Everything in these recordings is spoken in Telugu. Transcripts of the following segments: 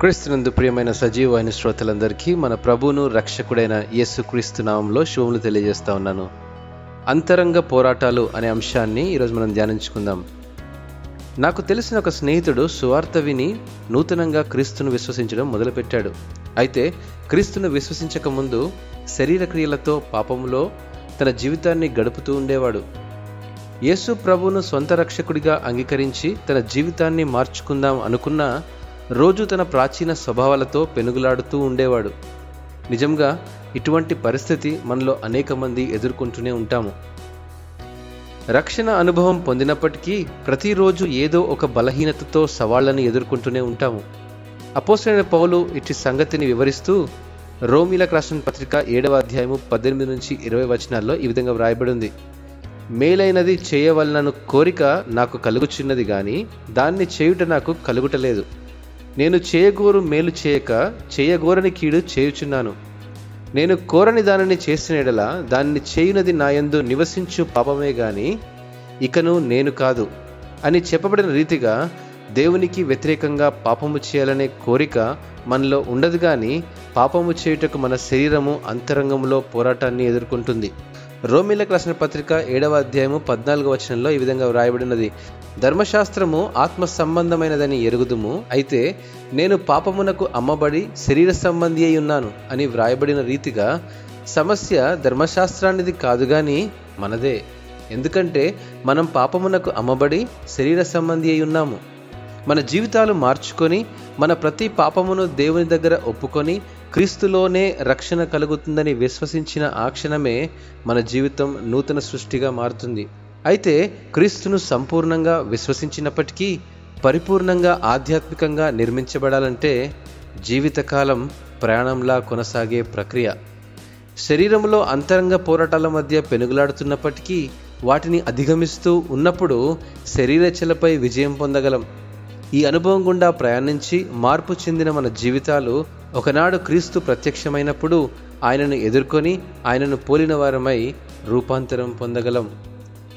క్రీస్తునందు ప్రియమైన సజీవ అయిన శ్రోతలందరికీ మన ప్రభువును రక్షకుడైన యేసుక్రీస్తు నామంలో శుభములు తెలియజేస్తా ఉన్నాను. అంతరంగ పోరాటాలు అనే అంశాన్ని ఈరోజు మనం ధ్యానించుకుందాం. నాకు తెలిసిన ఒక స్నేహితుడు సువార్త విని నూతనంగా క్రీస్తును విశ్వసించడం మొదలుపెట్టాడు. అయితే క్రీస్తును విశ్వసించక ముందు శరీర క్రియలతో పాపములో తన జీవితాన్ని గడుపుతూ ఉండేవాడు. యేసు ప్రభువును సొంత రక్షకుడిగా అంగీకరించి తన జీవితాన్ని మార్చుకుందాం అనుకున్నా రోజు తన ప్రాచీన స్వభావాలతో పెనుగులాడుతూ ఉండేవాడు. నిజంగా ఇటువంటి పరిస్థితి మనలో అనేక మంది ఎదుర్కొంటూనే ఉంటాము. రక్షణ అనుభవం పొందినప్పటికీ ప్రతిరోజు ఏదో ఒక బలహీనతతో సవాళ్ళను ఎదుర్కొంటూనే ఉంటాము. అపోసైన పౌలు ఇట్టి సంగతిని వివరిస్తూ రోమిలకు రాసిన పత్రిక ఏడవ అధ్యాయము పద్దెనిమిది నుంచి ఇరవై వచనాల్లో ఈ విధంగా వ్రాయబడి ఉంది మేలైనది చేయవలనను కోరిక నాకు కలుగుచున్నది కానీ దాన్ని చేయుట నాకు కలుగుటలేదు. నేను చేయగోరు మేలు చేయక చేయగోరని కీడు చేయుచున్నాను. నేను కోరని దానిని చేసిన ఎడల దాన్ని చేయునది నాయందు నివసించు పాపమే గాని ఇకను నేను కాదు. అని చెప్పబడిన రీతిగా దేవునికి వ్యతిరేకంగా పాపము చేయాలనే కోరిక మనలో ఉండదు కానీ పాపము చేయుటకు మన శరీరము అంతరంగంలో పోరాటాన్ని ఎదుర్కొంటుంది. రోమిలకు రాసిన పత్రిక ఏడవ అధ్యాయము పద్నాలుగో వచనంలో ఈ విధంగా వ్రాయబడినది. ధర్మశాస్త్రము ఆత్మ సంబంధమైనదని ఎరుగుదుము అయితే నేను పాపమునకు అమ్మబడి శరీర సంబంధి అయి ఉన్నాను అని వ్రాయబడిన రీతిగా సమస్య ధర్మశాస్త్రానిది కాదు గాని మనదే. ఎందుకంటే మనం పాపమునకు అమ్మబడి శరీర సంబంధి అయి ఉన్నాము. మన జీవితాలు మార్చుకొని మన ప్రతి పాపమును దేవుని దగ్గర ఒప్పుకొని క్రీస్తులోనే రక్షణ కలుగుతుందని విశ్వసించిన ఆ క్షణమే మన జీవితం నూతన సృష్టిగా మారుతుంది. అయితే క్రీస్తును సంపూర్ణంగా విశ్వసించినప్పటికీ పరిపూర్ణంగా ఆధ్యాత్మికంగా నిర్మించబడాలంటే జీవితకాలం ప్రయాణంలా కొనసాగే ప్రక్రియ. శరీరంలో అంతరంగ పోరాటాల మధ్య పెనుగులాడుతున్నప్పటికీ వాటిని అధిగమిస్తూ ఉన్నప్పుడు శరీరచలపై విజయం పొందగలం. ఈ అనుభవం గుండా ప్రయాణించి మార్పు చెందిన మన జీవితాలు ఒకనాడు క్రీస్తు ప్రత్యక్షమైనప్పుడు ఆయనను ఎదుర్కొని ఆయనను పోలిన వారమై రూపాంతరం పొందగలం.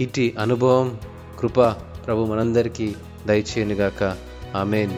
ఇటీ అనుభవం కృప ప్రభు మనందరికీ దయచేయనుగాక. ఆమెన్.